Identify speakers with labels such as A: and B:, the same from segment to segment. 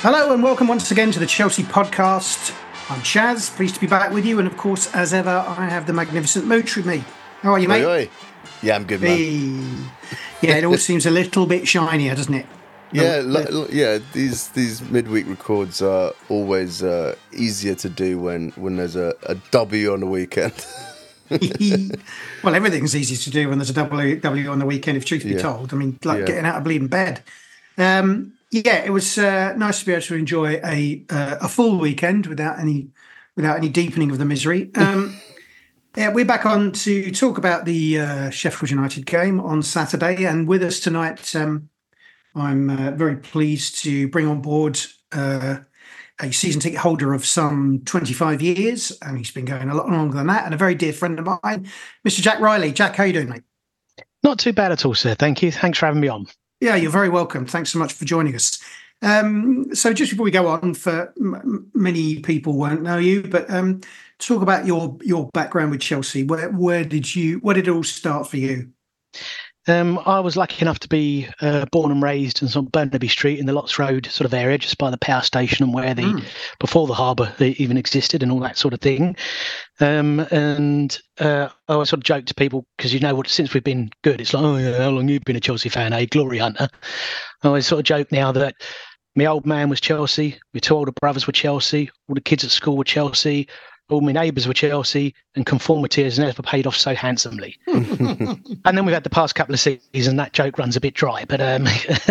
A: Hello and welcome once again to the Chelsea podcast. I'm Chas, pleased to be back with you, and of course, as ever, I have the magnificent Mouch with me. How are you, mate?
B: Oi, oi. Yeah, I'm good, man.
A: Yeah, it all seems a little bit shinier, doesn't it?
C: Yeah, li- li- yeah. These these midweek records are always uh, easier to do when when there's a, a W on the weekend.
A: well, everything's easy to do when there's a W, w on the weekend, if truth be
C: Yeah.
A: told. I mean, like
C: Yeah.
A: getting out of bleeding bed. Um, yeah, it was uh, nice to be able to enjoy a uh, a full weekend without any without any deepening of the misery. Um, yeah, we're back on to talk about the uh, Sheffield United game on Saturday, and with us tonight, um, I'm uh, very pleased to bring on board uh, a season ticket holder of some 25 years, and he's been going a lot longer than that, and a very dear friend of mine, Mr. Jak Riley. Jak, how are you doing, mate?
D: Not too bad at all, sir. Thank you. Thanks for having me on.
A: Yeah, you're very welcome. Thanks so much for joining us. Um, so, just before we go on, for m- many people won't know you, but um, talk about your your background with Chelsea. Where where did you where did it all start for you?
D: Um, I was lucky enough to be uh, born and raised in sort of Burnaby Street in the Lots Road sort of area, just by the power station and where the
A: Mm.
D: before the harbour even existed and all that sort of thing. Um, and uh, I sort of joke to people because you know what, since we've been good, it's like, oh yeah, how long you've been a Chelsea fan? A glory hunter. I always sort of joke now that my old man was Chelsea, my two older brothers were Chelsea, all the kids at school were Chelsea, all my neighbours were Chelsea, and conformity has never paid off so handsomely. and then we've had the past couple of seasons, and that joke runs a bit dry. But um,
A: it's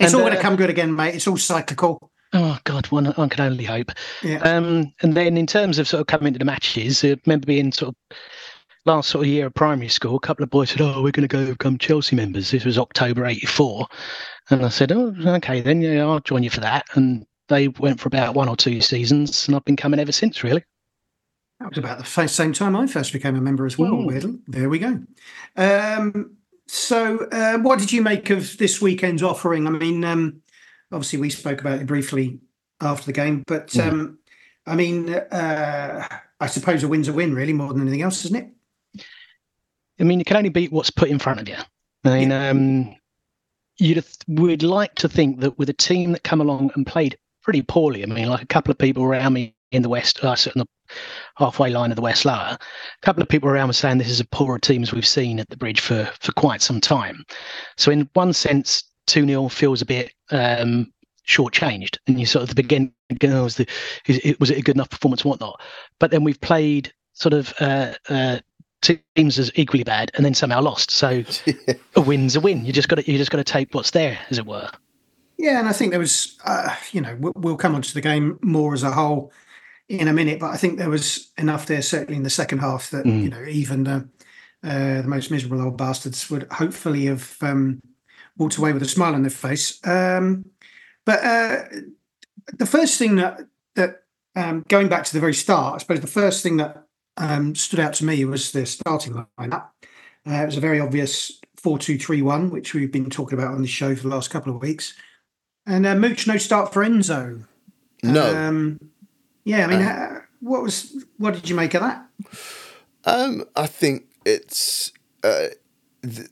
D: And,
A: all going to
D: uh,
A: come good again, mate. It's all cyclical.
D: Oh God, one, one can only hope.
A: Yeah.
D: Um, and then in terms of sort of coming to the matches, I remember being sort of last sort of year of primary school, a couple of boys said, "Oh, we're going to go become Chelsea members." This was October '84, and I said, "Oh, okay, then yeah, I'll join you for that." And they went for about one or two seasons, and I've been coming ever since, really.
A: That was about the same time I first became a member as well.
D: Mm.
A: There we go. Um, so, uh, what did you make of this weekend's offering? I mean, um, obviously we spoke about it briefly after the game, but
D: Mm.
A: um, I mean, uh, I suppose a win's a win, really, more than anything else, isn't it?
D: I mean, you can only beat what's put in front of you. I mean, um, you'd would like to think that with a team that come along and played pretty poorly. I mean, like a couple of people around me in the west, uh, sitting on the halfway line of the west lower, a couple of people around were saying this is a poorer team as we've seen at the bridge for for quite some time. So in one sense, two 0 feels a bit um, shortchanged, and you sort of the beginning oh, was the is it was it a good enough performance, whatnot. But then we've played sort of uh, uh, teams as equally bad, and then somehow lost. So a win's a win. You just got to you just got to take what's there, as it were.
A: Yeah, and I think there was, uh, you know, we'll, we'll come onto the game more as a whole in a minute, but I think there was enough there, certainly in the second half, that
D: Mm.
A: you know even the uh, the most miserable old bastards would hopefully have um, walked away with a smile on their face. Um, but uh, the first thing that that um, going back to the very start, I suppose the first thing that um, stood out to me was the starting lineup. Uh, it was a very obvious four-two-three-one, which we've been talking about on the show for the last couple of weeks. And uh, Mouch, no start for Enzo.
C: No.
A: Um, yeah, I mean, uh, what was what did you make of that?
C: Um, I think it's uh, th-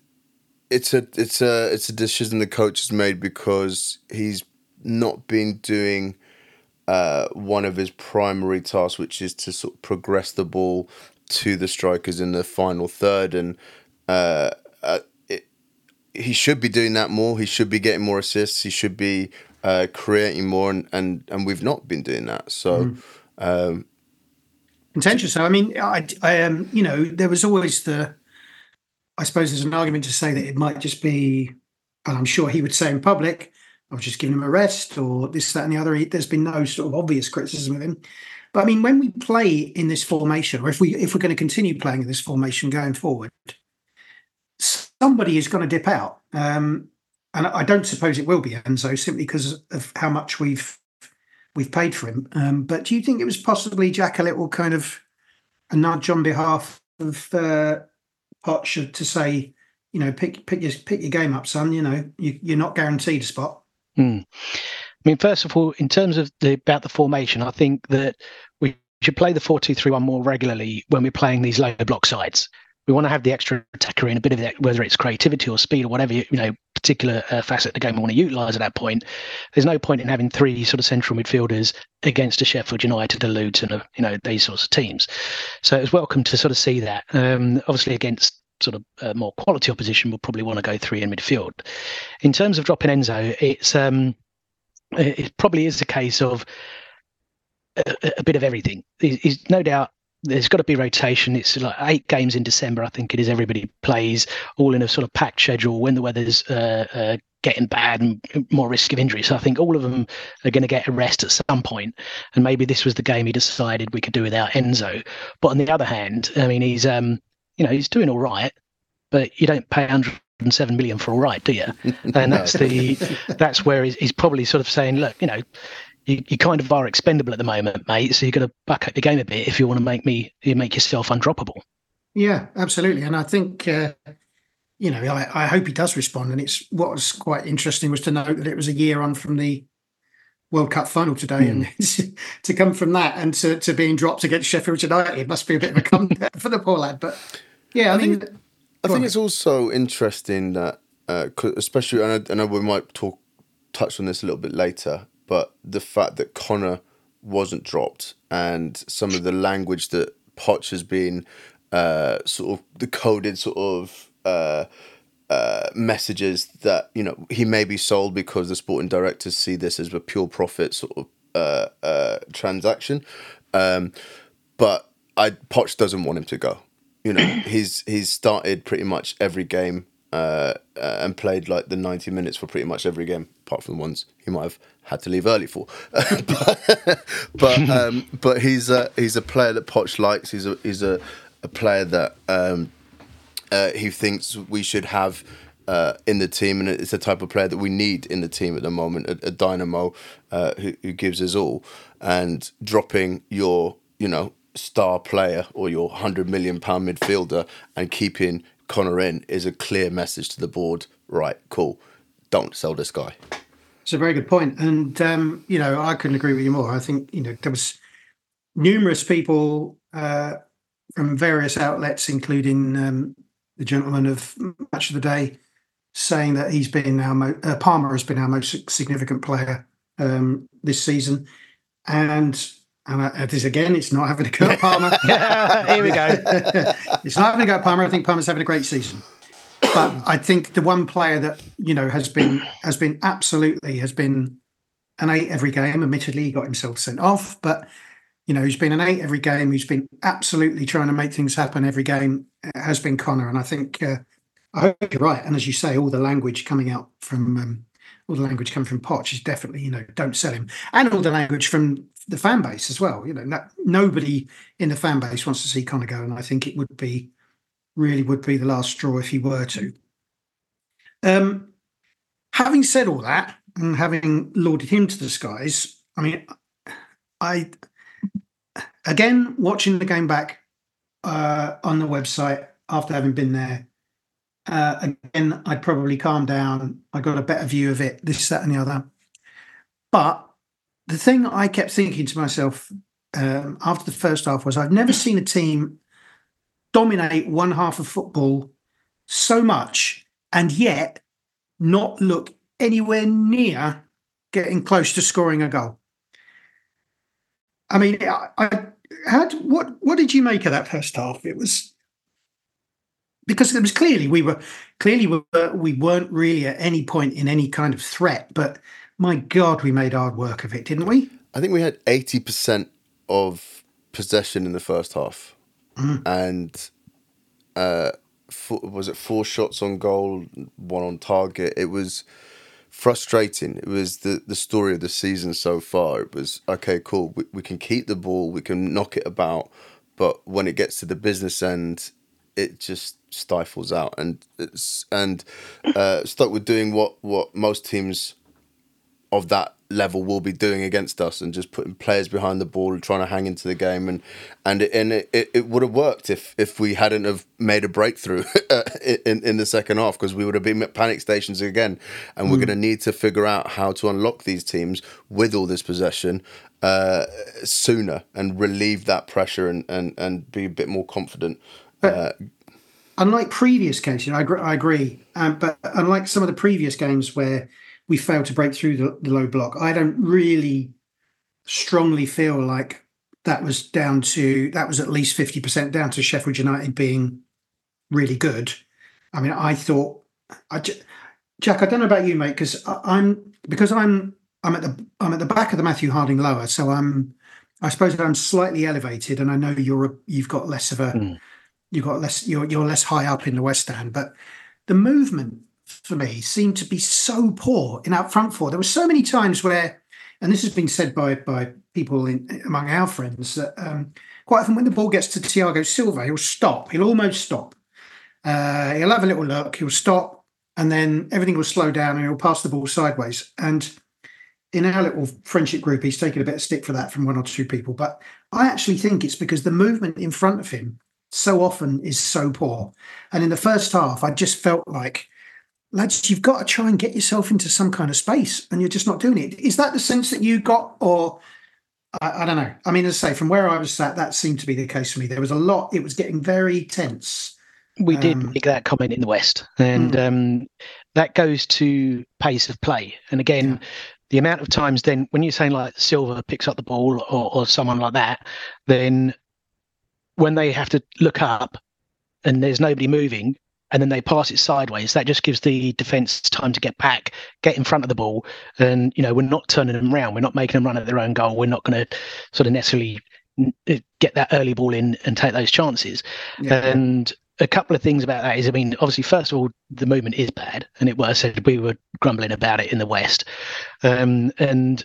C: it's a it's a it's a decision the coach has made because he's not been doing uh, one of his primary tasks, which is to sort of progress the ball to the strikers in the final third, and uh, uh, it, he should be doing that more. He should be getting more assists. He should be uh, creating more, and, and and we've not been doing that. So.
A: Mm.
C: Um,
A: contentious. So, I mean, I, I um, you know, there was always the, I suppose there's an argument to say that it might just be, and I'm sure he would say in public, I was just giving him a rest or this, that, and the other. There's been no sort of obvious criticism of him. But I mean, when we play in this formation, or if we if we're going to continue playing in this formation going forward, somebody is going to dip out. Um, and I don't suppose it will be Enzo simply because of how much we've we've paid for him. Um, but do you think it was possibly Jak a little kind of a nudge on behalf of uh, Poch to say, you know, pick pick your pick your game up, son. You know, you, are not guaranteed a spot.
D: Mm. I mean, first of all, in terms of the about the formation, I think that we should play the four-two-three-one more regularly when we're playing these low block sides we want to have the extra attacker in a bit of it, whether it's creativity or speed or whatever you know particular uh, facet of the game we want to utilise at that point. There's no point in having three sort of central midfielders against a Sheffield United, a Luton, a, you know these sorts of teams. So it was welcome to sort of see that. Um, obviously against sort of uh, more quality opposition, we'll probably want to go three in midfield. In terms of dropping Enzo, it's um, it probably is a case of a, a bit of everything. He's no doubt there's got to be rotation. It's like eight games in December, I think it is. Everybody plays all in a sort of packed schedule when the weather's uh, uh, getting bad and more risk of injury. So I think all of them are going to get a rest at some point. And maybe this was the game he decided we could do without Enzo. But on the other hand, I mean, he's um, you know, he's doing all right, but you don't pay 107 million for all right, do you? And that's the that's where he's, he's probably sort of saying, look, you know you, you kind of are expendable at the moment, mate. So you're going to back up the game a bit if you want to make me you make yourself undroppable.
A: Yeah, absolutely. And I think uh, you know I, I hope he does respond. And it's what was quite interesting was to note that it was a year on from the World Cup final today, mm. and to come from that and to, to being dropped against Sheffield United must be a bit of a come for the poor lad. But yeah, I, I mean,
C: think, I think it's also interesting that, uh, especially, and I, I know we might talk touch on this a little bit later, but the fact that Conor wasn't dropped and some of the language that Poch has been uh, sort of the coded sort of uh, uh, messages that you know he may be sold because the sporting directors see this as a pure profit sort of uh, uh, transaction, um, but I Poch doesn't want him to go. You know he's he's started pretty much every game uh, and played like the 90 minutes for pretty much every game, apart from the ones he might have had to leave early for. but but, um, but he's a he's a player that Poch likes. He's a he's a, a player that um, uh, he thinks we should have. Uh, in the team, and it's the type of player that we need in the team at the moment. A, a dynamo uh, who, who gives us all, and dropping your, you know, star player or your hundred million pound midfielder and keeping Conor in is a clear message to the board. Right, cool. Don't sell this guy.
A: It's a very good point, and um, you know I couldn't agree with you more. I think you know there was numerous people uh, from various outlets, including um, the gentleman of Match of the Day, saying that he's been our mo- uh, Palmer has been our most significant player um, this season, and and uh, this again, it's not having a go at Palmer.
D: Here we go.
A: it's not having a go at Palmer. I think Palmer's having a great season. But I think the one player that you know has been has been absolutely has been an eight every game. Admittedly, he got himself sent off, but you know he's been an eight every game. He's been absolutely trying to make things happen every game. Has been Conor, and I think uh, I hope you're right. And as you say, all the language coming out from um, all the language coming from Poch is definitely you know don't sell him, and all the language from the fan base as well. You know, no, nobody in the fan base wants to see Conor go, and I think it would be really would be the last straw if he were to. Um, having said all that, and having lauded him to the skies, I mean, I again watching the game back uh, on the website after having been there uh, again, I'd probably calm down. I got a better view of it, this, that, and the other. But the thing I kept thinking to myself um, after the first half was I've never seen a team dominate one half of football so much and yet not look anywhere near getting close to scoring a goal. I mean, I, I had what what did you make of that first half? It was because it was clearly we were clearly we, were, we weren't really at any point in any kind of threat, but my God, we made hard work of it, didn't we?
C: I think we had eighty percent of possession in the first half,
A: mm.
C: and uh, four, was it four shots on goal, one on target? It was frustrating. It was the the story of the season so far. It was okay, cool. We, we can keep the ball, we can knock it about, but when it gets to the business end, it just stifles out. And it's and uh, stuck with doing what what most teams of that level will be doing against us and just putting players behind the ball and trying to hang into the game and and it, and it, it, it would have worked if if we hadn't have made a breakthrough in in the second half because we would have been at panic stations again and mm. we're going to need to figure out how to unlock these teams with all this possession uh, sooner and relieve that pressure and and and be a bit more confident uh,
A: unlike previous cases I agree, I agree um, but unlike some of the previous games where we failed to break through the, the low block. I don't really strongly feel like that was down to that was at least 50% down to Sheffield United being really good. I mean, I thought I, Jak, I don't know about you, mate, because I'm because I'm I'm at the I'm at the back of the Matthew Harding lower, so I'm I suppose I'm slightly elevated, and I know you're a, you've got less of a mm. you've got less you're you're less high up in the West Stand, but the movement for me seemed to be so poor in out front four. There were so many times where, and this has been said by by people in, among our friends that um, quite often when the ball gets to Thiago Silva, he'll stop. He'll almost stop. Uh, he'll have a little look. He'll stop, and then everything will slow down, and he'll pass the ball sideways. And in our little friendship group, he's taken a bit of stick for that from one or two people. But I actually think it's because the movement in front of him so often is so poor. And in the first half, I just felt like lads, you've got to try and get yourself into some kind of space, and you're just not doing it. Is that the sense that you got, or I, I, don't know? I mean, as I say, from where I was sat, that seemed to be the case for me. There was a lot; it was getting very tense.
D: We um, did make that comment in the West, and mm. um, that goes to pace of play. And again, yeah. the amount of times then when you're saying like Silva picks up the ball or, or someone like that, then when they have to look up and there's nobody moving, and then they pass it sideways. That just gives the defence time to get back, get in front of the ball, and you know we're not turning them around. We're not making them run at their own goal. We're not going to sort of necessarily uh, get that early ball in and take those chances. Yeah. And a couple of things about that is, I mean, obviously, first of all, the movement is bad, and it was said we were grumbling about it in the West, um, and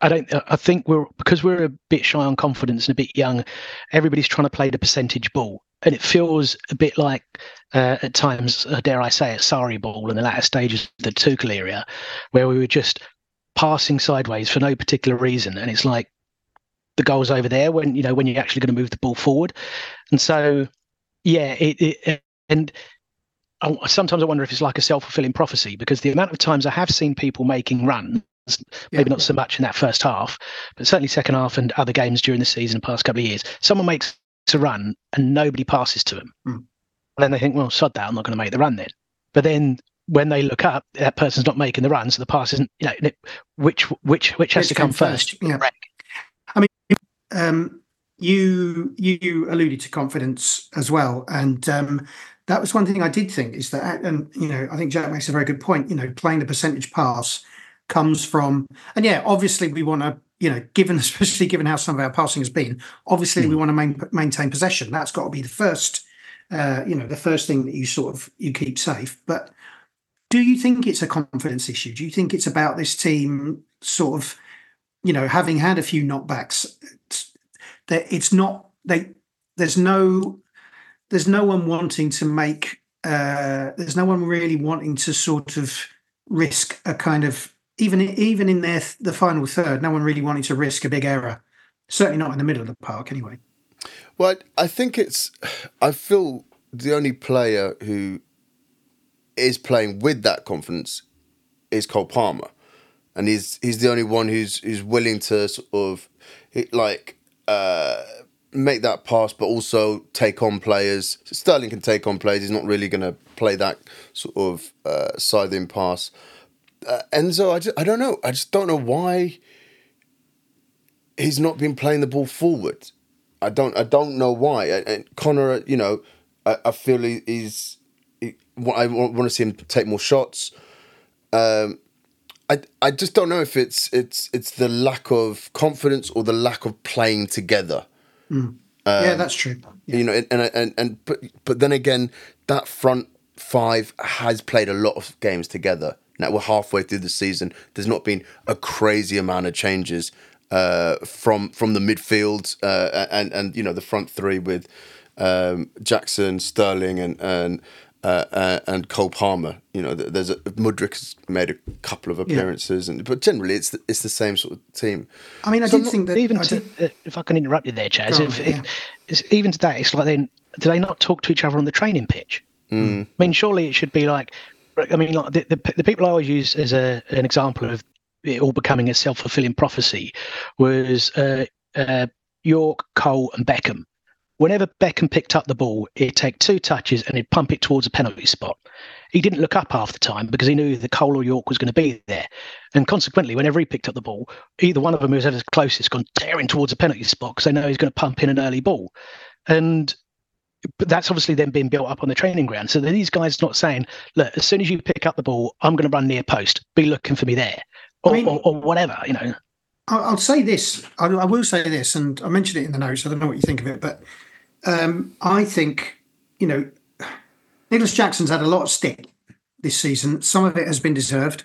D: I don't. I think we're because we're a bit shy on confidence and a bit young. Everybody's trying to play the percentage ball, and it feels a bit like uh, at times, uh, dare I say it, Sarri ball in the latter stages of the Tuchel area, where we were just passing sideways for no particular reason, and it's like the goal's over there when you know when you're actually going to move the ball forward, and so yeah, it, it and. Sometimes I wonder if it's like a self fulfilling prophecy because the amount of times I have seen people making runs maybe not so much in that first half, but certainly second half and other games during the season, past couple of years. Someone makes a run and nobody passes to them. Mm. And then they think, well, sod that, I'm not going to make the run then. But then when they look up, that person's not making the run, so the pass isn't, you know, which which which has to come first? first.
A: Yeah. I mean, um, you you alluded to confidence as well, and um, that was one thing I did think is that, and you know, I think Jak makes a very good point. You know, playing the percentage pass comes from, and yeah, obviously we want to you know, given especially given how some of our passing has been, obviously mm. we want to main, maintain possession. That's got to be the first, uh, you know, the first thing that you sort of you keep safe. But do you think it's a confidence issue? Do you think it's about this team sort of, you know, having had a few knockbacks, that it's not they there's no there's no one wanting to make uh, there's no one really wanting to sort of risk a kind of even even in their the final third, no one really wanted to risk a big error. Certainly not in the middle of the park, anyway.
C: Well, I think it's. I feel the only player who is playing with that confidence is Cole Palmer, and he's he's the only one who's who's willing to sort of like uh, make that pass, but also take on players. Sterling can take on players. He's not really going to play that sort of uh, side-in pass. Uh, Enzo, I just, I don't know. I just don't know why he's not been playing the ball forward. I don't I don't know why. And Conor, you know, I, I feel he, he's. He, I want to see him take more shots. Um, I I just don't know if it's it's it's the lack of confidence or the lack of playing together.
A: Mm. Um, yeah, that's true.
C: Yeah. You know, and, and and and but but then again, that front five has played a lot of games together. Now we're halfway through the season. There's not been a crazy amount of changes uh, from from the midfield uh, and and you know the front three with um, Jackson, Sterling, and and uh, uh and Cole Palmer. You know, there's a Mudryk has made a couple of appearances, yeah. and but generally it's the, it's the same sort of team.
A: I mean, I so did think that
D: even
A: to,
D: did, if I can interrupt you there, Chas, if, yeah. if, even today it's like then do they not talk to each other on the training pitch?
C: Mm.
D: I mean, surely it should be like I mean, like the, the, the, people I always use as a, an example of it all becoming a self fulfilling prophecy was uh, uh, Yorke, Cole, and Beckham. Whenever Beckham picked up the ball, he'd take two touches and he'd pump it towards a penalty spot. He didn't look up half the time because he knew that Cole or Yorke was going to be there. And consequently, whenever he picked up the ball, either one of them was ever closest gone tearing towards a penalty spot because they know he's going to pump in an early ball. And but that's obviously then being built up on the training ground. So these guys not saying, look, as soon as you pick up the ball, I'm going to run near post. Be looking for me there or, I mean, or, or whatever, you know.
A: I'll say this. I, will say this, and I mentioned it in the notes. I don't know what you think of it, but um, I think you know Nicolas Jackson's had a lot of stick this season. Some of it has been deserved.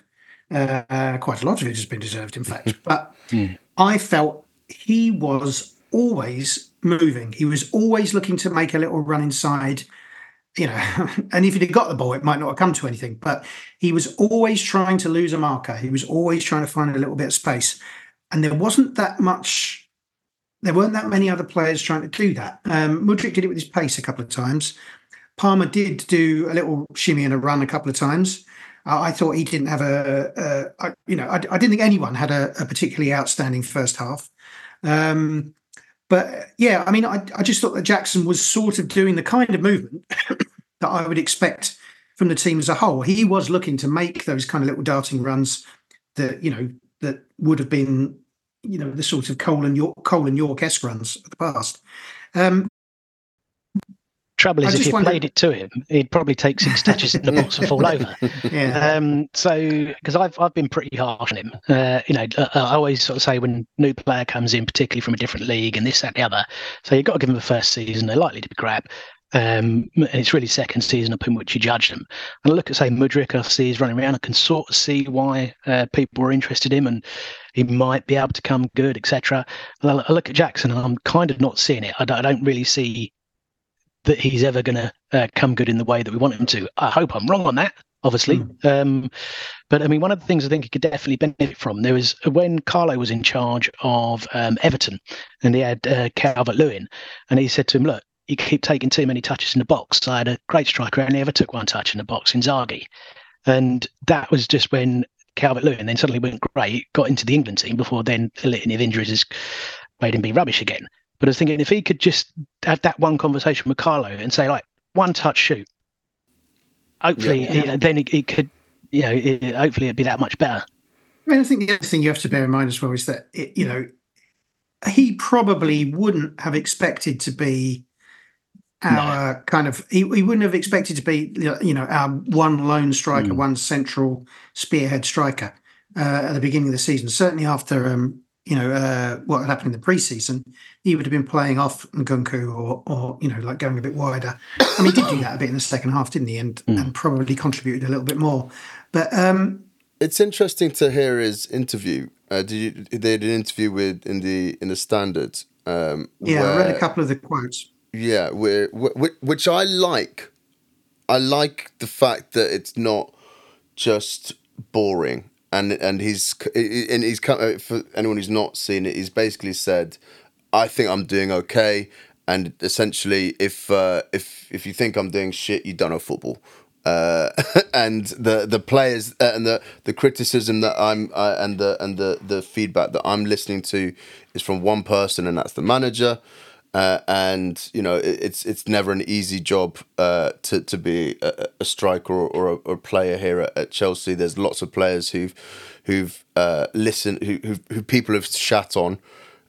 A: Uh, quite a lot of it has been deserved, in fact. But mm. I felt he was always moving. He was always looking to make a little run inside you know, and if he'd got the ball, it might not have come to anything. But he was always trying to lose a marker. He was always trying to find a little bit of space. And there wasn't that much, there weren't that many other players trying to do that. Um, Mudryk did it with his pace a couple of times. Palmer did do a little shimmy and a run a couple of times. I thought he didn't have a you know, I, I, didn't think anyone had a, a particularly outstanding first half. Um, but yeah, I mean, I, I just thought that Jackson was sort of doing the kind of movement that I would expect from the team as a whole. He was looking to make those kind of little darting runs that you know that would have been you know the sort of Cole and Yorke Cole and Yorke esque runs of the past. Um,
D: Trouble is, if you played it to him, he'd probably take six touches in the box and fall over.
A: Yeah.
D: Um, so, because I've I've been pretty harsh on him. Uh, you know, uh, I always sort of say when new player comes in, particularly from a different league and this, that, and the other. So you've got to give them a first season. They're likely to be crap. Um, and it's really second season upon which you judge them. And I look at say Mudryk, I see he's running around. I can sort of see why uh, people were interested in him, and he might be able to come good, etc. I look at Jackson, and I'm kind of not seeing it. I don't, I don't really see that he's ever going to uh, come good in the way that we want him to. I hope I'm wrong on that, obviously. Mm. Um, but I mean, one of the things I think he could definitely benefit from there was when Carlo was in charge of um, Everton and he had uh, Calvert Lewin, and he said to him, Look, you keep taking too many touches in the box. I had a great striker, and he never took one touch in the box Inzaghi. And that was just when Calvert Lewin then suddenly went great, got into the England team before then a litany of injuries has made him be rubbish again. But I was thinking if he could just have that one conversation with Carlo and say like one touch shoot, hopefully yeah. he, then he, he, could, you know, it, hopefully it'd be that much better.
A: I mean, I think the other thing you have to bear in mind as well is that it, you know he probably wouldn't have expected to be our no. kind of he, he wouldn't have expected to be you know our one lone striker, mm. one central spearhead striker uh, at the beginning of the season. Certainly after um, you know, uh, what had happened in the preseason, he would have been playing off Nkunku or, or you know, like going a bit wider. And he did do that a bit in the second half, didn't he? And mm. and probably contributed a little bit more. But um,
C: it's interesting to hear his interview. Uh, did you? They did an interview with in the in the Standard. Um,
A: yeah, where, I read a couple of the quotes.
C: Yeah, where, which I like. I like the fact that it's not just boring and and he's and he's uh, for anyone who's not seen it. He's basically said, "I think I'm doing okay." And essentially, if uh, if if you think I'm doing shit, you don't know football, uh, and the the players uh, and the the criticism that I'm uh, and the and the the feedback that I'm listening to is from one person, and that's the manager. Uh, and you know it, it's it's never an easy job uh, to to be a, a striker or, or, a, or, a, player here at, at, Chelsea. There's lots of players who've who've uh, listened, who, who people have shat on,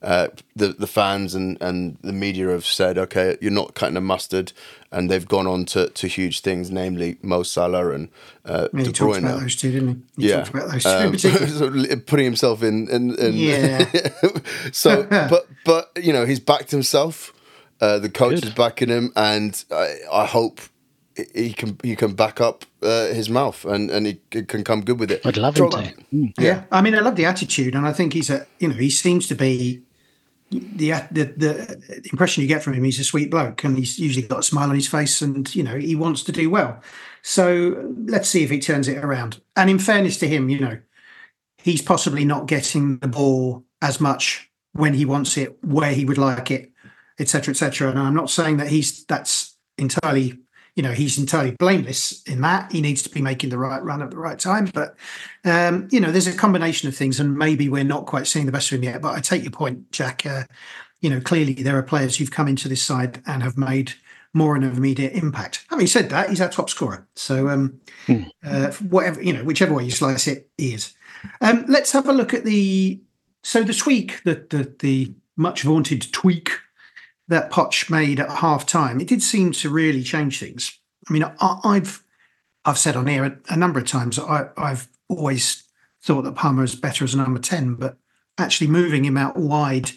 C: uh, the the fans and, and the media have said, okay, you're not cutting a mustard, and they've gone on to, to huge things, namely Mo Salah and uh,
A: yeah,
C: De
A: Bruyne. about those two, didn't he? he
C: yeah,
A: about those two
C: um, putting himself in, in, in
A: yeah.
C: so, but but you know, he's backed himself. Uh, the coach Good. is backing him, and I, I hope he can he can back up uh, his mouth and and he, can come good with it.
D: I'd love him to.
A: Yeah. yeah, I mean, I love the attitude, and I think he's a you know he seems to be Uh, the, the the impression you get from him, he's a sweet bloke, and he's usually got a smile on his face, and you know he wants to do well. So let's see if he turns it around. And in fairness to him, you know, he's possibly not getting the ball as much when he wants it, where he would like it, etc., etc. And I'm not saying that he's that's entirely you know he's entirely blameless in that. He needs to be making the right run at the right time. But um, you know there's a combination of things and maybe we're not quite seeing the best of him yet. But i take your point jak. Uh, you know clearly there are players who've come into this side and have made more and an immediate impact. Having said that he's our top scorer. So um, mm. uh, whatever you know whichever way you slice it he is. Um, let's have a look at the so the tweak the the, the much vaunted tweak that Poch made at half time, it did seem to really change things. I mean, I, have I've said on here a, a number of times I, I've always thought that Palmer is better as a number ten, but actually moving him out wide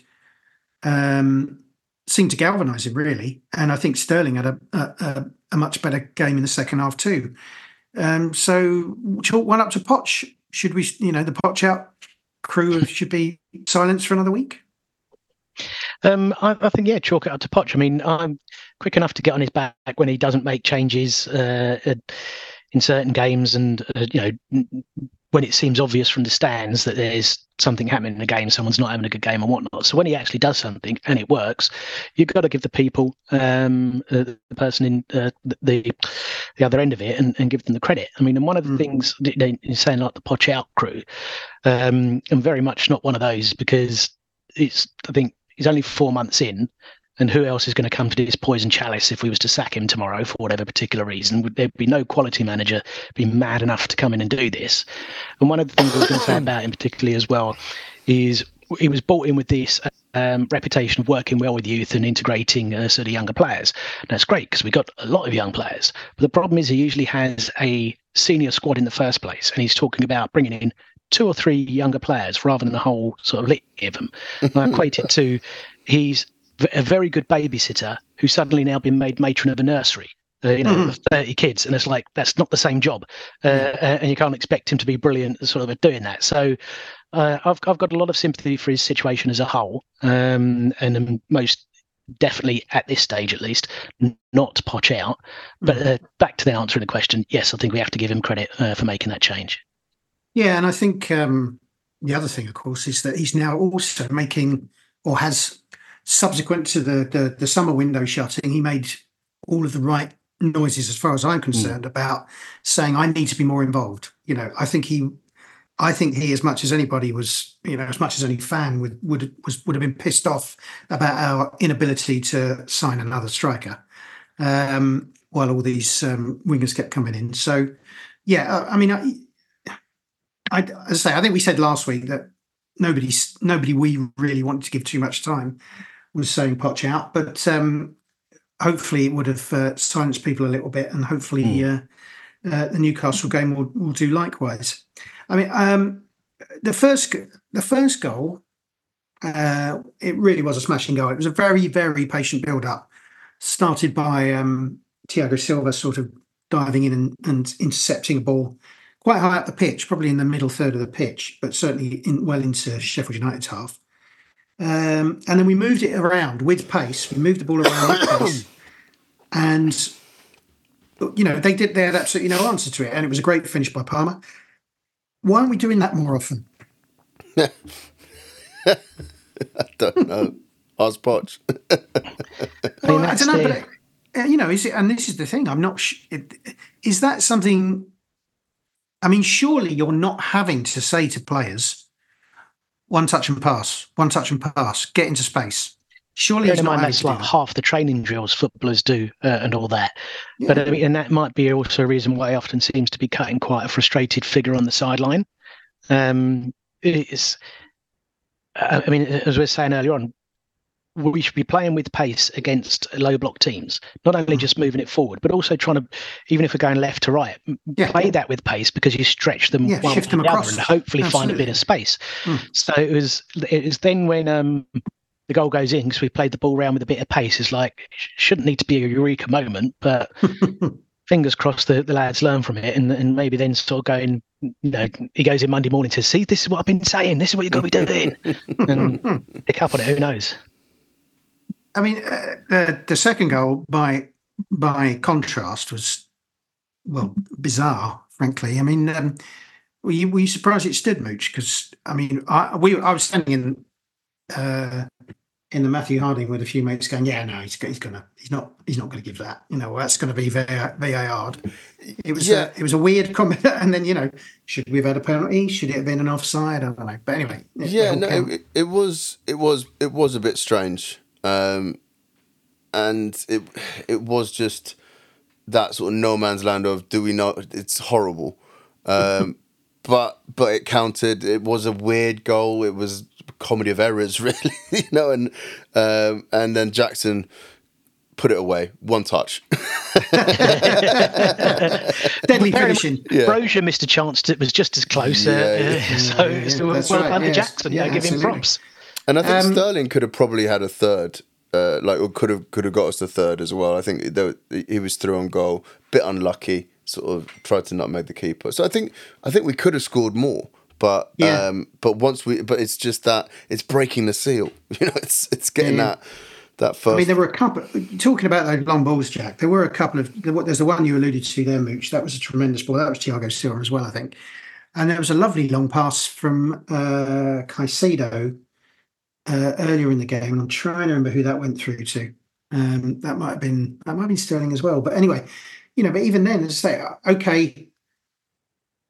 A: um, seemed to galvanise him really. And I think Sterling had a, a, a much better game in the second half too. Um, so chalk one up to Poch. Should we, you know, the Poch out crew should be silenced for another week?
D: Um, I, I, think yeah, chalk it up to Poch. I mean, I'm quick enough to get on his back when he doesn't make changes uh, in certain games, and uh, you know when it seems obvious from the stands that there's something happening in the game, someone's not having a good game and whatnot. So when he actually does something and it works, you've got to give the people, um, uh, the person in uh, the the other end of it, and, and, give them the credit. I mean, and one of the mm. things you're saying like the Poch out crew, um, I'm very much not one of those because it's I think he's only four months in, and who else is going to come to this poison chalice if we was to sack him tomorrow for whatever particular reason? Would there be no quality manager be mad enough to come in and do this? And one of the things I was going to say about him particularly as well is he was brought in with this um, reputation of working well with youth and integrating uh, sort of younger players. That's great because we've got a lot of young players. But the problem is he usually has a senior squad in the first place, and he's talking about bringing in two or three younger players rather than the whole sort of litany of them. And I equate it to he's a very good babysitter who's suddenly now been made matron of a nursery. Uh, you know, mm. 30 kids, and it's like that's not the same job, uh, mm. and you can't expect him to be brilliant sort of at doing that. So, uh, I've I've got a lot of sympathy for his situation as a whole, um, and most definitely at this stage at least not Poch out. But mm. uh, back to the answer the question, yes, I think we have to give him credit uh, for making that change.
A: Yeah, and I think um, the other thing, of course, is that he's now also making, or has, subsequent to the the, the summer window shutting, he made all of the right noises, as far as I'm concerned, mm. about saying I need to be more involved. You know, I think he, I think he, as much as anybody was, you know, as much as any fan would would was would have been pissed off about our inability to sign another striker, um, while all these um, wingers kept coming in. So, yeah, I mean. I, I, as I say, I think we said last week that nobody, nobody we really wanted to give too much time was saying Poch out, but um, hopefully it would have uh, silenced people a little bit, and hopefully mm. uh, uh, the Newcastle game will, will do likewise. I mean, um, the first the first goal, uh, it really was a smashing goal. It was a very very patient build up, started by um, Thiago Silva sort of diving in and, and intercepting a ball quite high up the pitch, probably in the middle third of the pitch, but certainly in, well into Sheffield United's half. Um, and then we moved it around with pace. We moved the ball around with pace, and you know they did. They had absolutely no answer to it, and it was a great finish by Palmer. Why aren't we doing that more often?
C: I don't know. Ask Poch.
A: well, I don't know, but uh, you know, is it? And this is the thing. I'm not. Sh- is that something? I mean, surely you're not having to say to players, "One touch and pass, one touch and pass, get into space." Surely, he's
D: in
A: not
D: mind that's like half the training drills footballers do uh, and all that. But I mean, and that might be also a reason why he often seems to be cutting quite a frustrated figure on the sideline. Um, it's, I I mean, as we were saying earlier on, we should be playing with pace against low block teams, not only
A: Mm.
D: just moving it forward, but also trying to, even if we're going left to right,
A: Yeah.
D: play that with pace because you stretch them
A: Yeah,
D: one
A: shift them
D: or the other
A: across.
D: and hopefully find a bit of space.
A: Mm.
D: So it was, it was then when um, the goal goes in because we played the ball around with a bit of pace. It's like sh- shouldn't need to be a eureka moment, but fingers crossed the, the lads learn from it and, and maybe then sort of going, you know, he goes in Monday morning to see this is what I've been saying, this is what you've got to be doing, and pick up on it. Who knows?
A: I mean, uh, the the second goal by by contrast was well bizarre, frankly. I mean, um, were you were you surprised it stood Mouch? Because I mean, I we I was standing in uh, in the Matthew Harding with a few mates going, yeah, no, he's he's gonna he's not he's not gonna give that. You know, that's going to be VAR. It was
C: Yeah.
A: uh, it was a weird comment, and then you know, should we have had a penalty? Should it have been an offside? I don't know. But anyway,
C: yeah, no, it, it was it was it was a bit strange, um, and it it was just that sort of no man's land of do we know it's horrible, um, but but it counted. It was a weird goal. It was comedy of errors, really, you know, and um, and then Jackson put it away, one touch.
A: deadly
D: Bearing
A: finishing.
C: Yeah.
D: Broja missed a chance that was just as close.
C: Yeah,
D: uh,
C: yeah.
D: so
A: Yeah,
D: so well
A: right,
D: done to
A: yes.
D: Jackson.
A: Yeah,
D: Yeah, give him props.
C: And I think
A: Um,
C: Sterling could have probably had a third, uh, like or could have could have got us the third as well. I think he was through on goal, bit unlucky, sort of tried to not make the keeper. So I think I think we could have scored more, but
A: Yeah.
C: um, but once we, but it's just that it's breaking the seal. You know, it's it's getting
A: Yeah.
C: that that first.
A: I mean, there were a couple. Talking about those long balls, Jak. There were a couple of. There's the one you alluded to there, Mouch. That was a tremendous ball. That was Thiago Silva as well, I think. And there was a lovely long pass from uh, Caicedo uh, earlier in the game. And I'm trying to remember who that went through to. Um, that might have been that might have been Sterling as well. But anyway, you know. But even then, as I say, okay,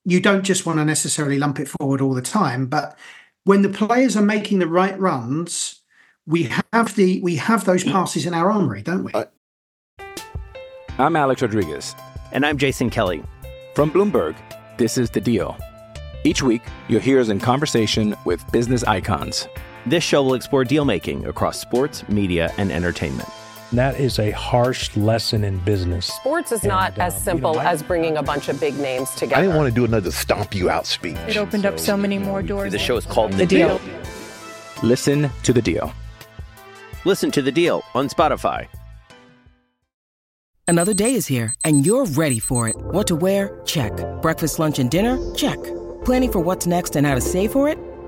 A: you don't just want to necessarily lump it forward all the time, but when the players are making the right runs, we have the we have those passes in our armory, don't we?
C: I-
E: I'm Alex Rodriguez.
F: And I'm Jason Kelly.
E: From Bloomberg, this is The Deal. Each week, you'll hear us in conversation with business icons.
F: This show will explore deal making across sports, media, and entertainment.
G: That is a harsh lesson in business.
H: Sports is not
G: And,
H: as simple
G: you know, I-
H: as bringing a bunch of big names together.
B: I didn't want to do another stomp you out speech.
I: It opened up so many more doors.
F: The show is called
I: The Deal.
E: Listen to The Deal.
F: Listen to the deal on Spotify.
J: Another day is here, and you're ready for it. What to wear? Check. Breakfast, lunch, and dinner? Check. Planning for what's next and how to save for it?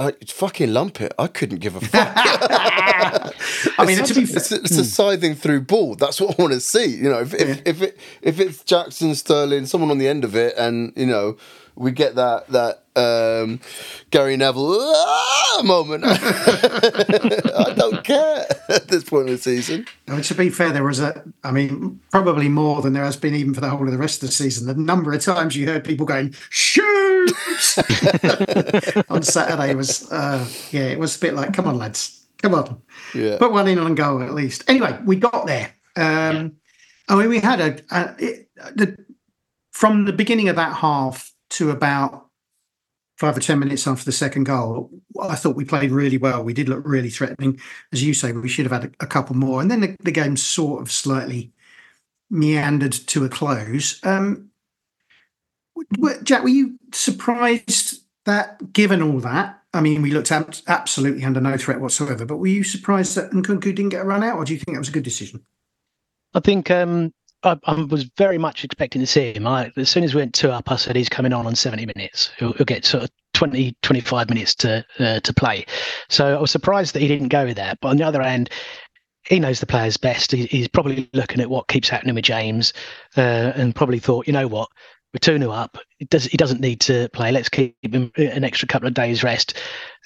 C: I fucking lump it. I couldn't give a fuck.
A: I mean,
C: it's,
A: to
C: a, it's, a, it's a hmm. scything through ball. That's what I want to see. You know, if if, if it if it's Jackson Sterling, someone on the end of it, and you know, we get that that um, Gary Neville "Ah!" moment. I don't care at this point in the season.
A: I mean, to be fair, there was a, I mean, probably more than there has been even for the whole of the rest of the season. The number of times you heard people going, shoot on Saturday was, uh, yeah, it was a bit like, come on, lads, come on,
C: Yeah.
A: put one in on goal at least. Anyway, we got there. Um, I mean, we had a, a it, the, from the beginning of that half to about five or ten minutes after the second goal, I thought we played really well. We did look really threatening, as you say. We should have had a, a couple more, and then the, the, game sort of slightly meandered to a close. Um, Jak, were you surprised that, given all that, I mean, we looked ab- absolutely under no threat whatsoever. But were you surprised that Nkunku didn't get a run out, or do you think that was a good decision?
D: I think um, I, I, was very much expecting to see him. I, as soon as we went two up, I said he's coming on on 70 minutes. He'll, he'll get sort of 20, 25 minutes to uh, to play. So I was surprised that he didn't go with that. But on the other hand, he knows the players best. He, he's probably looking at what keeps happening with James uh, and probably thought, you know what, we're 2 0 up. He, does, he doesn't need to play. Let's keep him an extra couple of days rest,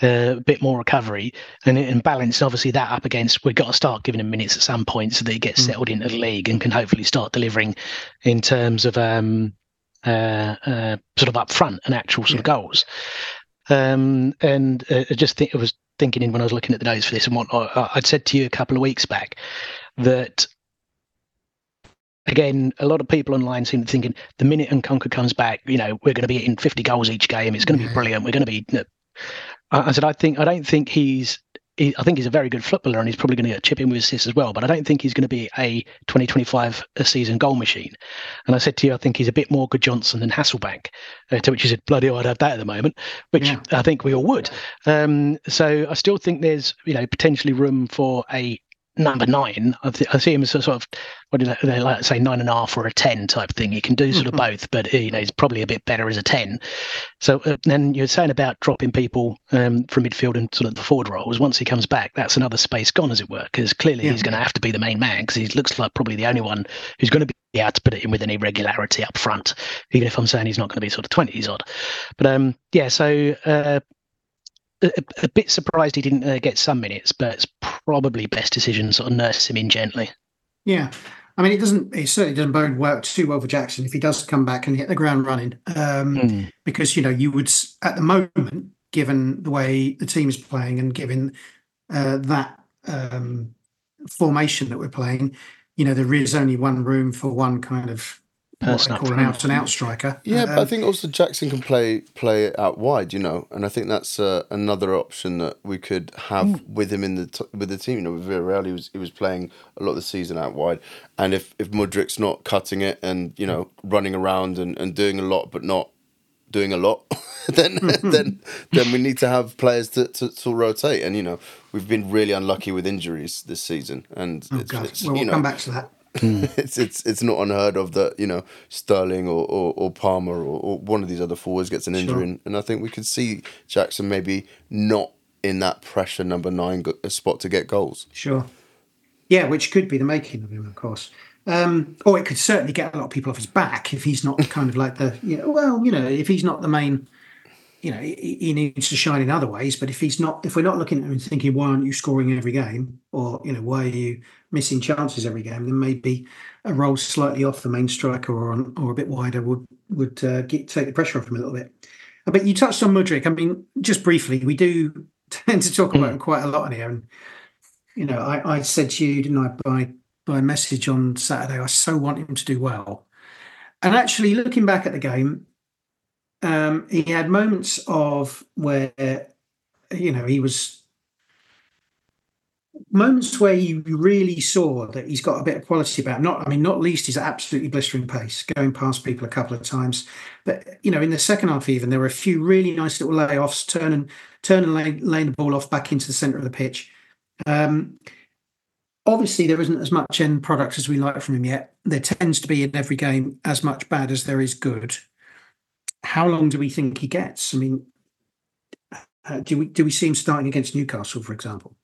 D: uh, a bit more recovery, and, and balance obviously that up against we've got to start giving him minutes at some point so that he gets mm. settled into the league and can hopefully start delivering in terms of um, uh, uh, sort of up front and actual sort yeah. of goals. Um, and uh, I just think it was thinking in when I was looking at the notes for this and what I'd said to you a couple of weeks back that again, a lot of people online seem to be thinking the minute Nkunku comes back, you know, we're going to be in 50 goals each game. It's going to be brilliant. We're going to be. I said, I think, I don't think he's. He, I think he's a very good footballer, and he's probably going to chip in with assists as well. But I don't think he's going to be a 2025 a season goal machine. And I said to you, I think he's a bit more Gudjohnsen than Hasselbaink. Uh, to which you said, bloody, I'd have that at the moment, which yeah. I think we all would. Um, so I still think there's, you know, potentially room for a number nine. I, th- I see him as a sort of what do they, like to say nine and a half or a ten type thing. He can do sort of mm-hmm. both, but you know he's probably a bit better as a ten. So uh, then you're saying about dropping people um, from midfield and sort of the forward roles. Once he comes back, that's another space gone, as it were, because clearly yeah. he's going to have to be the main man because he looks like probably the only one who's going to be able to put it in with any regularity up front. Even if I'm saying he's not going to be sort of twenties odd, but um, yeah. So uh, a, a, bit surprised he didn't uh, get some minutes, but it's probably best decision sort of nurse him in gently.
A: Yeah. I mean, it doesn't. It certainly doesn't bode well too well for Jackson if he does come back and hit the ground running, um, mm. because you know you would at the moment, given the way the team is playing and given uh, that um, formation that we're playing, you know there is only one room for one kind of what I call an out and out striker.
C: Yeah, but I um, think also Jackson can play play it out wide, you know, and I think that's uh, another option that we could have mm. with him in the t- with the team. You know, with Villarreal, he was he was playing a lot of the season out wide, and if if Mudryk's not cutting it and you know running around and, and doing a lot but not doing a lot, then then then we need to have players to, to, to, rotate. And you know, we've been really unlucky with injuries this season, and
A: oh, it's, it's, well, we'll know, come back to that.
C: Hmm. it's it's it's not unheard of that you know Sterling or or, or Palmer or, or, one of these other forwards gets an injury, sure. and, and I think we could see Jackson maybe not in that pressure number nine spot to get goals.
A: Sure, yeah, which could be the making of him, of course. Um, or it could certainly get a lot of people off his back if he's not kind of like the you know well you know if he's not the main you know, he, he, needs to shine in other ways. But if he's not, if we're not looking at him and thinking, why aren't you scoring every game, or you know, why are you missing chances every game, then maybe a role slightly off the main striker or on, or a bit wider would would uh, get, take the pressure off him a little bit. But you touched on Mudryk. I mean, just briefly, we do tend to talk about him quite a lot in here, and you know, I, I said to you, didn't I, by by message on Saturday, I so want him to do well. And actually, looking back at the game, um, he had moments of where you know he was moments where you really saw that he's got a bit of quality about him. Not, I mean, not least his absolutely blistering pace, going past people a couple of times. But you know, in the second half, even there were a few really nice little layoffs, turning, turning, laying, laying the ball off back into the centre of the pitch. Um, obviously, there isn't as much end product as we like from him yet. There tends to be in every game as much bad as there is good how long do we think he gets? I mean, uh, do we do we see him starting against Newcastle, for example?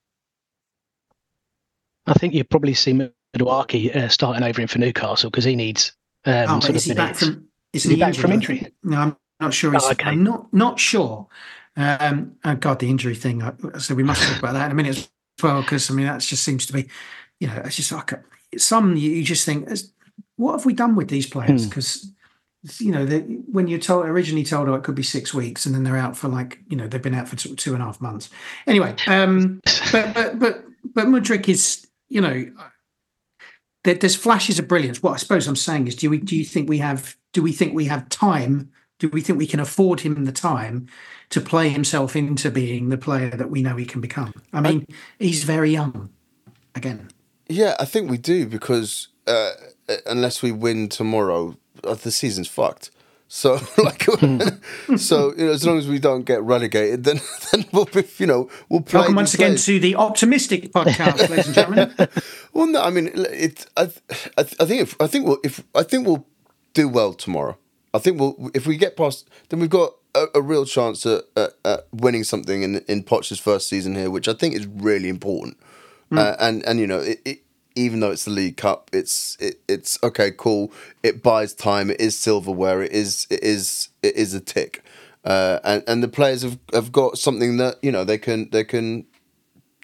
D: I think you probably see Madueke uh, starting over him for Newcastle because he needs. Um,
A: oh, is he back from? Is he, back from injury? No, I'm not sure. Oh, okay. I'm not not sure. Um, oh God, the injury thing. So we must talk about that in a minute as well, because I mean that just seems to be, you know, it's just like a, some you just think, what have we done with these players? Because hmm you know, they, when you're told originally told, oh, it could be six weeks, and then they're out for like, you know, they've been out for two, two and a half months. Anyway, um, but but but but Mudryk is, you know, there, there's flashes of brilliance. What I suppose I'm saying is, do we do you think we have do we think we have time Do we think we can afford him the time to play himself into being the player that we know he can become? I mean, I, he's very young. Again.
C: Yeah, I think we do because uh, unless we win tomorrow, uh, the season's fucked. So like, so you know, as long as we don't get relegated, then then we'll be, you know we'll play.
A: Welcome once again to the optimistic podcast, ladies and gentlemen.
C: well, no, I mean it. I, I, I think if I think we'll if I think we'll do well tomorrow. I think we'll if we get past, then we've got a, a real chance at, at, at, winning something in in Poch's first season here, which I think is really important. Mm. Uh, and and you know it, it even though it's the League Cup, it's it, it's okay, cool. It buys time. It is silverware. It is it is it is a tick, uh, and and the players have, have got something that you know they can they can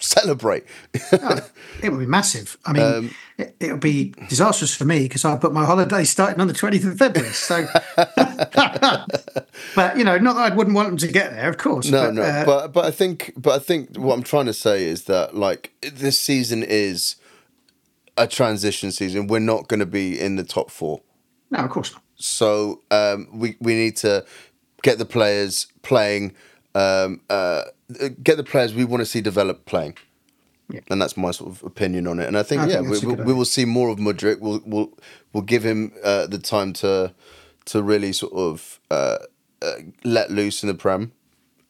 C: celebrate.
A: oh, it would be massive. I mean, um, it, would be disastrous for me because I put my holiday starting on the twentieth of February. So, but you know, not that I wouldn't want them to get there, of course.
C: No, but, no, uh, but but I think but I think what I'm trying to say is that like this season is a transition season. We're not going to be in the top four.
A: No, of course not.
C: So um, we we need to get the players playing, um, uh, get the players we want to see develop playing. Yeah. And that's my sort of opinion on it. And I think, I yeah, think we, we, we, will see more of Mudryk. We'll we'll we'll give him uh, the time to to really sort of uh, uh let loose in the prem,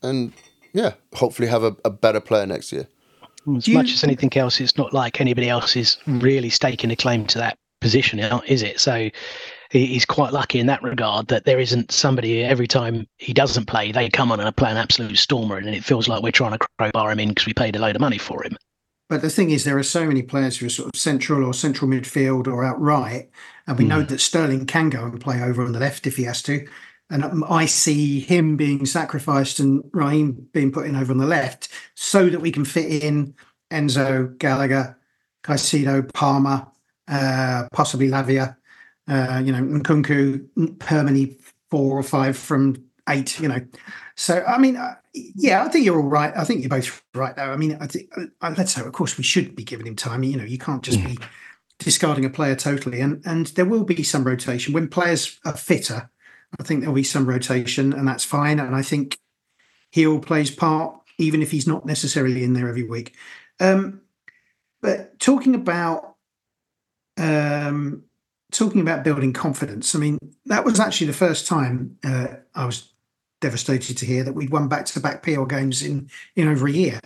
C: and yeah, hopefully have a, a better player next year.
D: As much as anything else, it's not like anybody else is really staking a claim to that position, is it? So he's quite lucky in that regard that there isn't somebody every time he doesn't play, they come on and play an absolute stormer, and it feels like we're trying to crowbar him in because we paid a load of money for him.
A: But the thing is, there are so many players who are sort of central or central midfield or outright, and we mm. know that Sterling can go and play over on the left if he has to. And I see him being sacrificed and Raheem being put in over on the left so that we can fit in Enzo, Gallagher, Caicedo, Palmer, uh, possibly Lavia, uh, you know, Nkunku, Permany four or five from eight, you know. So, I mean, uh, yeah, I think you're all right. I think you're both right, though. I mean, I think, uh, let's say, of course, we should be giving him time. You know, you can't just be discarding a player totally. And, and there will be some rotation. When players are fitter, I think there'll be some rotation, and that's fine. And I think he'll play his part, even if he's not necessarily in there every week. Um, but talking about um, talking about building confidence, I mean, that was actually the first time uh, I was devastated to hear that we'd won back-to-back PL games in in over a year.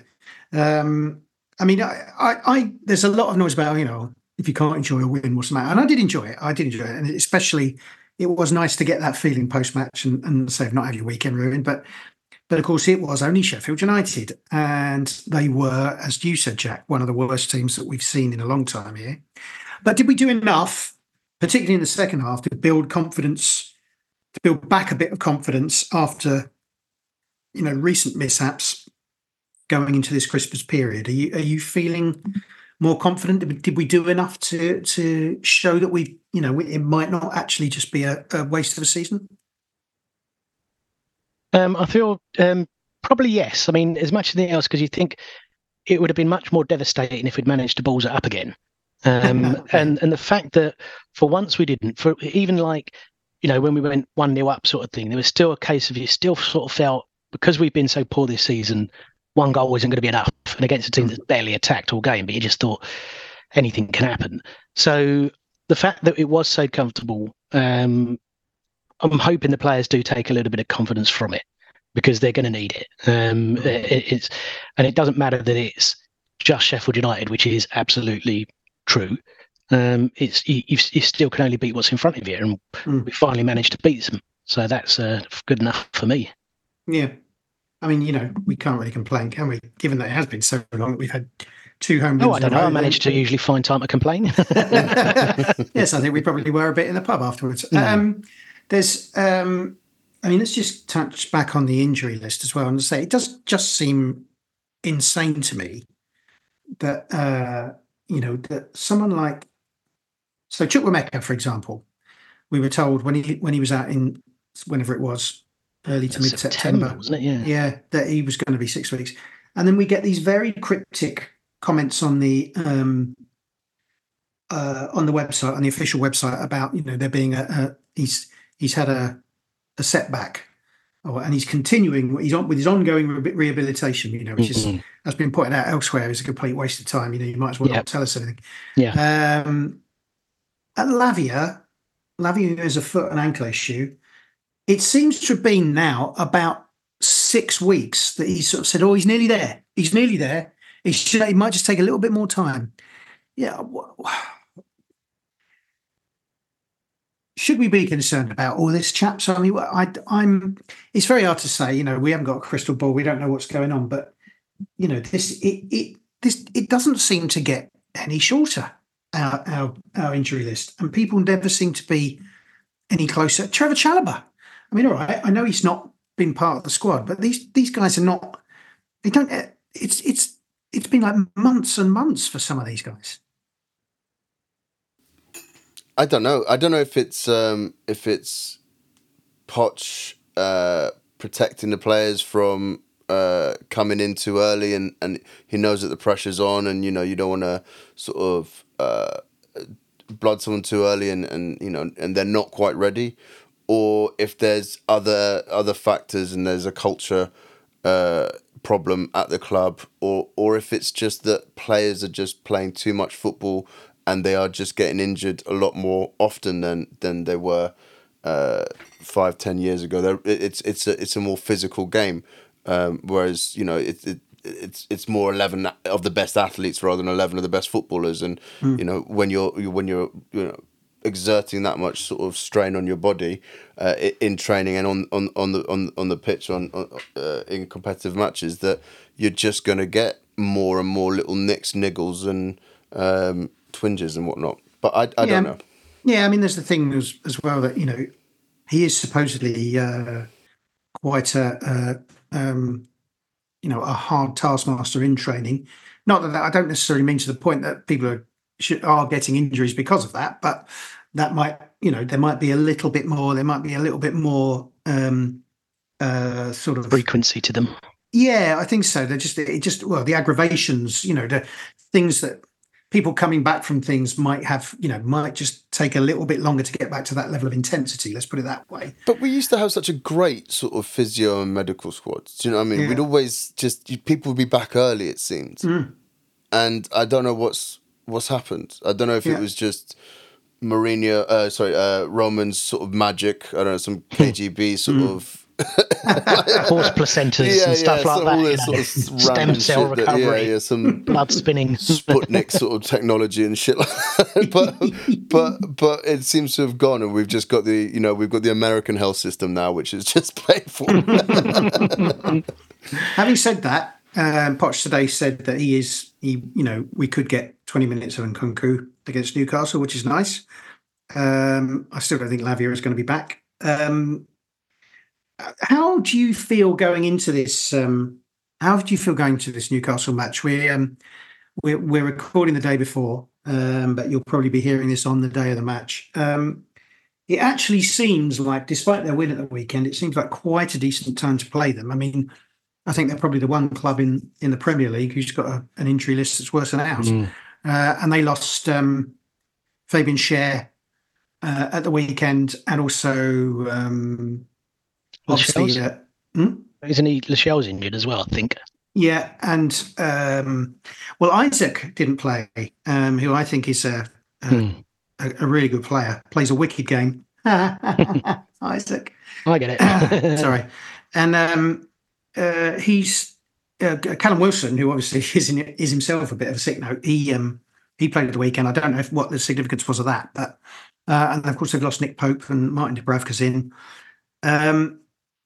A: Um, I mean, I, I, I, there's a lot of noise about you know if you can't enjoy a win, what's the matter? And I did enjoy it. I did enjoy it, and especially it was nice to get that feeling post match and, and not have your weekend ruined. But but of course, it was only Sheffield United, and they were, as you said, Jak, one of the worst teams that we've seen in a long time here. But did we do enough, particularly in the second half, to build confidence, to build back a bit of confidence after, you know, recent mishaps going into this Christmas period? Are you are you feeling more confident? Did we do enough to to show that we, you know, it might not actually just be a, a waste of a season?
D: Um, I feel um, probably yes. I mean, as much as anything else, because you think it would have been much more devastating if we'd managed to balls it up again. Um, and and the fact that for once we didn't, for even like you know when we went one nil up sort of thing, there was still a case of you still sort of felt because we've been so poor this season, one goal isn't going to be enough, and against a team that's barely attacked all game, but you just thought anything can happen. So the fact that it was so comfortable, um, I'm hoping the players do take a little bit of confidence from it because they're going to need it. Um, it. It's and it doesn't matter that it's just Sheffield United, which is absolutely true. Um, it's you, you, still can only beat what's in front of you, and mm. we finally managed to beat them. So that's uh, good enough for me.
A: Yeah, I mean, you know, we can't really complain, can we? Given that it has been so long, that we've had two home.
D: Oh, I don't know. I managed to usually find time to complain.
A: yes, I think we probably were a bit in the pub afterwards. Um, there's, um, I mean, let's just touch back on the injury list as well and say it does just seem insane to me that uh, you know that someone like so Chukwuemeka, for example, we were told when he when he was out in whenever it was early to mid September,
D: wasn't it? Yeah,
A: yeah, that he was going to be six weeks, and then we get these very cryptic comments on the um, uh, on the website on the official website about you know there being a, a he's he's had a a setback, oh, and he's continuing. He's on with his ongoing re- rehabilitation. You know, which is has been pointed out elsewhere is a complete waste of time. You know, you might as well not tell us anything.
D: Yeah.
A: Um, at Lavia, Lavia has a foot and ankle issue. It seems to have been now about six weeks that he sort of said, "Oh, he's nearly there. He's nearly there. He should, It might just take a little bit more time." Yeah. Should we be concerned about all this, chaps? I mean, I, I'm. It's very hard to say. You know, we haven't got a crystal ball. We don't know what's going on. But you know, this it, it this it doesn't seem to get any shorter. Our, our our injury list, and people never seem to be any closer. Trevoh Chalobah. I mean, all right. I know he's not been part of the squad, but these these guys are not. They don't. It's it's it's been like months and months for some of these guys.
C: I don't know. I don't know if it's um, if it's Poch uh, protecting the players from uh, coming in too early, and, and he knows that the pressure's on, and you know you don't want to sort of uh, blood someone too early, and, and you know and they're not quite ready, or if there's other other factors and there's a culture uh, problem at the club, or or if it's just that players are just playing too much football and they are just getting injured a lot more often than than they were uh, five ten years ago. They're, it's it's a it's a more physical game, um, whereas you know it, it it's it's more eleven of the best athletes rather than eleven of the best footballers. And
A: Mm.
C: you know when you're when you're you know exerting that much sort of strain on your body uh, in training and on on on the on on the pitch on, on uh, in competitive matches that you're just going to get more and more little nicks niggles and um, twinges and whatnot. But i, I don't know.
A: Yeah, I mean, there's the thing as, as well that you know he is supposedly uh, quite a, um, you know a hard taskmaster in training. Not that I don't necessarily mean to the point that people are should, are getting injuries because of that, but that might you know there might be a little bit more. There might be a little bit more um, uh, sort of
D: frequency to them.
A: yeah, I think so. They're just it just well the aggravations, you know, the things that people coming back from things might have, you know, might just take a little bit longer to get back to that level of intensity. Let's put it that way.
C: But we used to have such a great sort of physio and medical squad. Do you know what I mean?
A: Yeah.
C: We'd always just people would be back early. It seemed,
A: Mm.
C: and I don't know what's what's happened. I don't know if
A: Yeah.
C: it was just Mourinho, uh, sorry, uh, Roman's sort of magic. I don't know some KGB sort
A: Hmm.
C: of
D: Horse placentas and stuff like that.
C: all
D: you
C: this
D: know,
C: sort of
D: stem cell
C: shit that-
D: recovery,
C: yeah, yeah, some
D: blood spinning.
C: Sputnik sort of technology and shit like that. but but but it seems to have gone and we've just got the you know we've got the American health system now which is just painful.
A: Having said that, um, Poch today said that he is he, you know, we could get 20 minutes of Nkunku against Newcastle, which is nice. Um, I still don't think Lavia is going to be back. Um, how do you feel going into this? Um, how do you feel going to this Newcastle match? We're um, we're, we're recording the day before, um, but you'll probably be hearing this on the day of the match. Um, it actually seems like, despite their win at the weekend, it seems like quite a decent time to play them. I mean, I think they're probably the one club in in the Premier League who's got a, an injury list that's worse than ours,
D: Mm.
A: uh, and they lost um, Fabian Schär uh, at the weekend, and also um, obviously, uh, hmm?
D: Isn't he Lascelles injured as well? I think.
A: yeah, and um, well, Isak didn't play, um, who I think is a a,
D: Hmm.
A: a a really good player. Plays a wicked game. Isaac.
D: I get it.
A: Sorry, and um, uh, he's uh, Callum Wilson, who obviously is in, is himself a bit of a sick note. He um, he played at the weekend. I don't know if, what the significance was of that, but uh, and of course they've lost Nick Pope and Martin Dubravka's in. Um,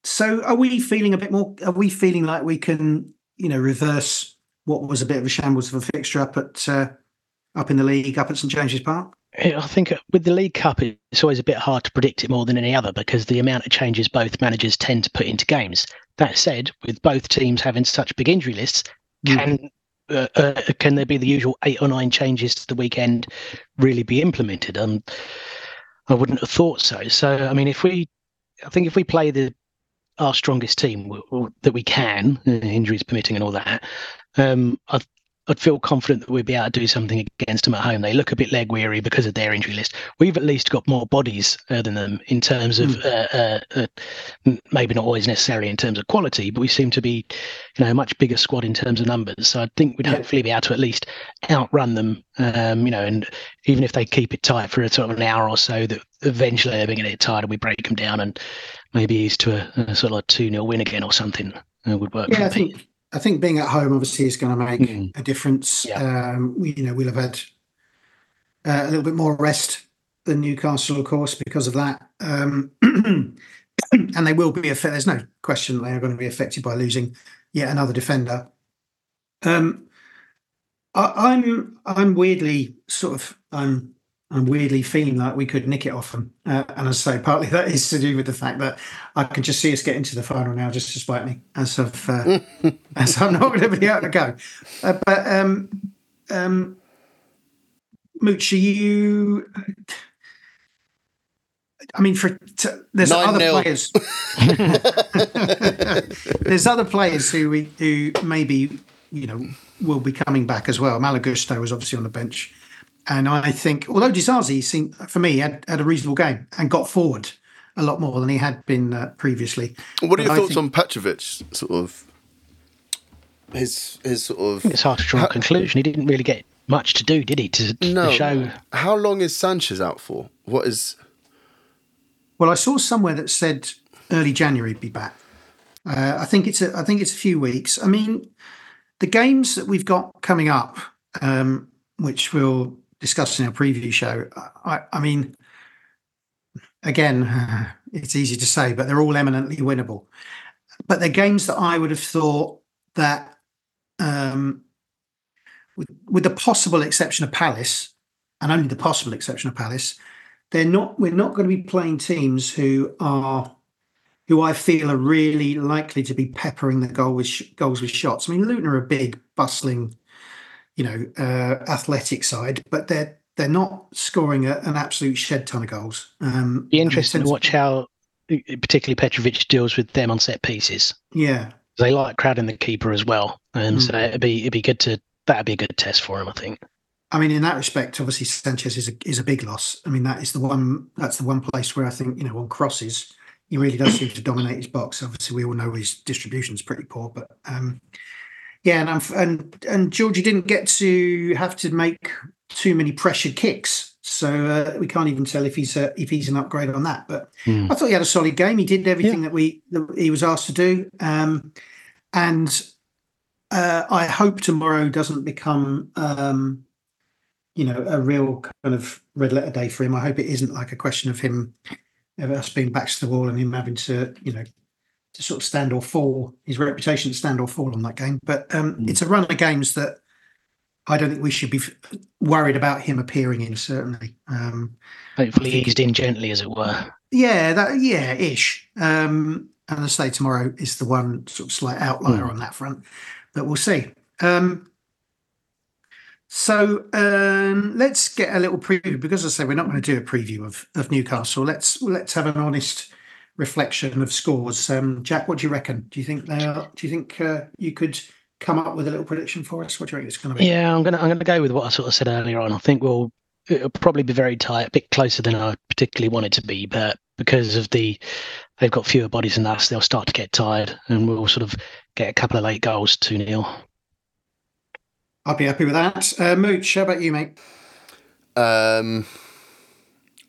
A: so are we feeling a bit more? Are we feeling like we can, you know, reverse what was a bit of a shambles of a fixture up at uh, up in the league, up at St James's Park?
D: I think uh, with the League Cup, it's always a bit hard to predict it more than any other because the amount of changes both managers tend to put into games. That said, with both teams having such big injury lists, can uh, uh, can there be the usual eight or nine changes to the weekend really be implemented? Um, I wouldn't have thought so. So, I mean, if we, I think if we play the our strongest team w- w- that we can, uh, injuries permitting and all that, um, I I'd feel confident that we'd be able to do something against them at home. They look a bit leg weary because of their injury list. We've at least got more bodies uh, than them in terms of mm. uh, uh, maybe not always necessarily in terms of quality, but we seem to be, you know, a much bigger squad in terms of numbers. So I think we'd hopefully be able to at least outrun them. Um, you know, and even if they keep it tight for a sort of an hour or so, that eventually they're going to get tired and we break them down and maybe ease to a, a sort of two 0 win again or something uh, would work.
A: Yeah, I think I think being at home obviously is going to make mm. a difference. Yeah. Um, we, you know, we'll have had uh, a little bit more rest than Newcastle, of course, because of that. Um, and they will be affected. There's no question they are going to be affected by losing yet another defender. Um, I, I'm I'm weirdly sort of I'm I'm weirdly feeling like we could nick it off them. Uh, and as I say, partly that is to do with the fact that I can just see us getting to the final now, just despite me, as of uh, as I'm not going to be able to go. Uh, but um, um, Mouch, are you? I mean, for t- there's Nine other nil. players. there's other players who we, who maybe you know will be coming back as well. Malo Gusto was obviously on the bench and I think, although Disasi seemed, for me, had, had a reasonable game and got forward a lot more than he had been uh, previously.
C: What are your but thoughts think, on Petrovic? Sort of his his sort of.
D: It's hard to draw a conclusion. He didn't really get much to do, did he? To, to no. show.
C: How long is Sanchez out for? What is?
A: Well, I saw somewhere that said early January he'd be back. Uh, I think it's a, I think it's a few weeks. I mean, the games that we've got coming up, um, which will discussed in our preview show. I, I mean, again, it's easy to say, but they're all eminently winnable. But they're games that I would have thought that, um, with, with the possible exception of Palace, and only the possible exception of Palace, they're not. We're not going to be playing teams who are, who I feel are really likely to be peppering the goal with sh- goals with shots. I mean, Luton are a big, bustling you know, uh, athletic side, but they're they're not scoring a, an absolute shed ton of goals. Um,
D: Be interesting to watch how, particularly Petrovic deals with them on set pieces.
A: Yeah,
D: they like crowding the keeper as well, and mm. so it'd be it'd be good to that'd be a good test for him, I think.
A: I mean, in that respect, obviously Sanchez is a is a big loss. I mean, that is the one that's the one place where I think you know on crosses he really does seem to dominate his box. Obviously, we all know his distribution is pretty poor, but um, yeah, and and and Georgie didn't get to have to make too many pressure kicks, so uh, we can't even tell if he's a, if he's an upgrade on that. But mm. I thought he had a solid game. He did everything yeah. that we that he was asked to do, um, and uh, I hope tomorrow doesn't become um, you know a real kind of red letter day for him. I hope it isn't like a question of him of us being back to the wall and him having to you know to sort of stand or fall, his reputation to stand or fall on that game. But um, mm. it's a run of games that I don't think we should be worried about him appearing in. Certainly, um,
D: hopefully eased in gently, as it were.
A: Yeah, that yeah, ish. Um, and I say tomorrow is the one sort of slight outlier mm. on that front, but we'll see. Um, so um, let's get a little preview because I say we're not going to do a preview of, of Newcastle. Let's let's have an honest reflection of scores. Um, Jak, what do you reckon? Do you think they are? Do you think uh, you could come up with a little prediction for us? What do you reckon it's going to be?
D: Yeah, I'm gonna I'm gonna go with what I sort of said earlier on. I think we'll it'll probably be very tight, a bit closer than I particularly want it to be, but because of the they've got fewer bodies than us, they'll start to get tired, and we'll sort of get a couple of late goals, two 0
A: I'd be happy with that. Uh, Mouch, how about you, mate?
C: Um,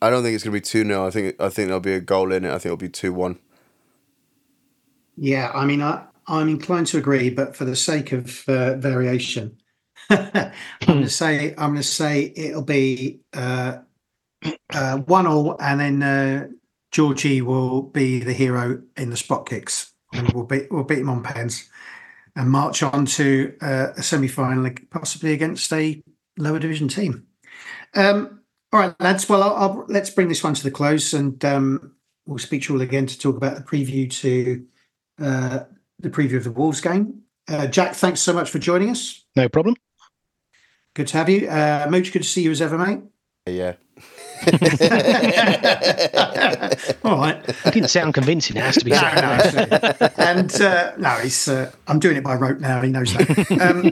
C: I don't think it's going to be two 0 I think I think there'll be a goal in it. I think it'll be two one.
A: Yeah, I mean, I, I'm inclined to agree, but for the sake of uh, variation, I'm going to say I'm going to say it'll be uh, uh, one all, and then uh, Georgie will be the hero in the spot kicks, and we'll beat we'll beat him on pens, and march on to uh, a semi final, possibly against a lower division team. Um, all right, lads. Well, I'll, I'll, let's bring this one to the close, and um, we'll speak to you all again to talk about the preview to uh, the preview of the Wolves game. Uh, Jak, thanks so much for joining us.
D: No problem.
A: Good to have you, uh, Mouch. Good to see you as ever, mate.
C: Yeah.
A: All right.
D: It didn't sound convincing. It has to be. No,
A: no, and uh, no, he's. Uh, I'm doing it by rote now. He knows that. Um,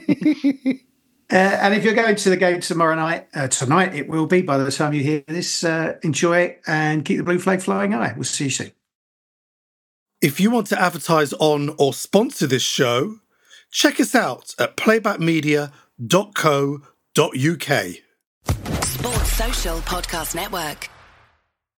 A: Uh, and if you're going to the game tomorrow night, uh, tonight it will be by the time you hear this, uh, enjoy it and keep the blue flag flying high. We'll see you soon.
K: If you want to advertise on or sponsor this show, check us out at playbackmedia.co.uk.
L: Sports Social Podcast Network.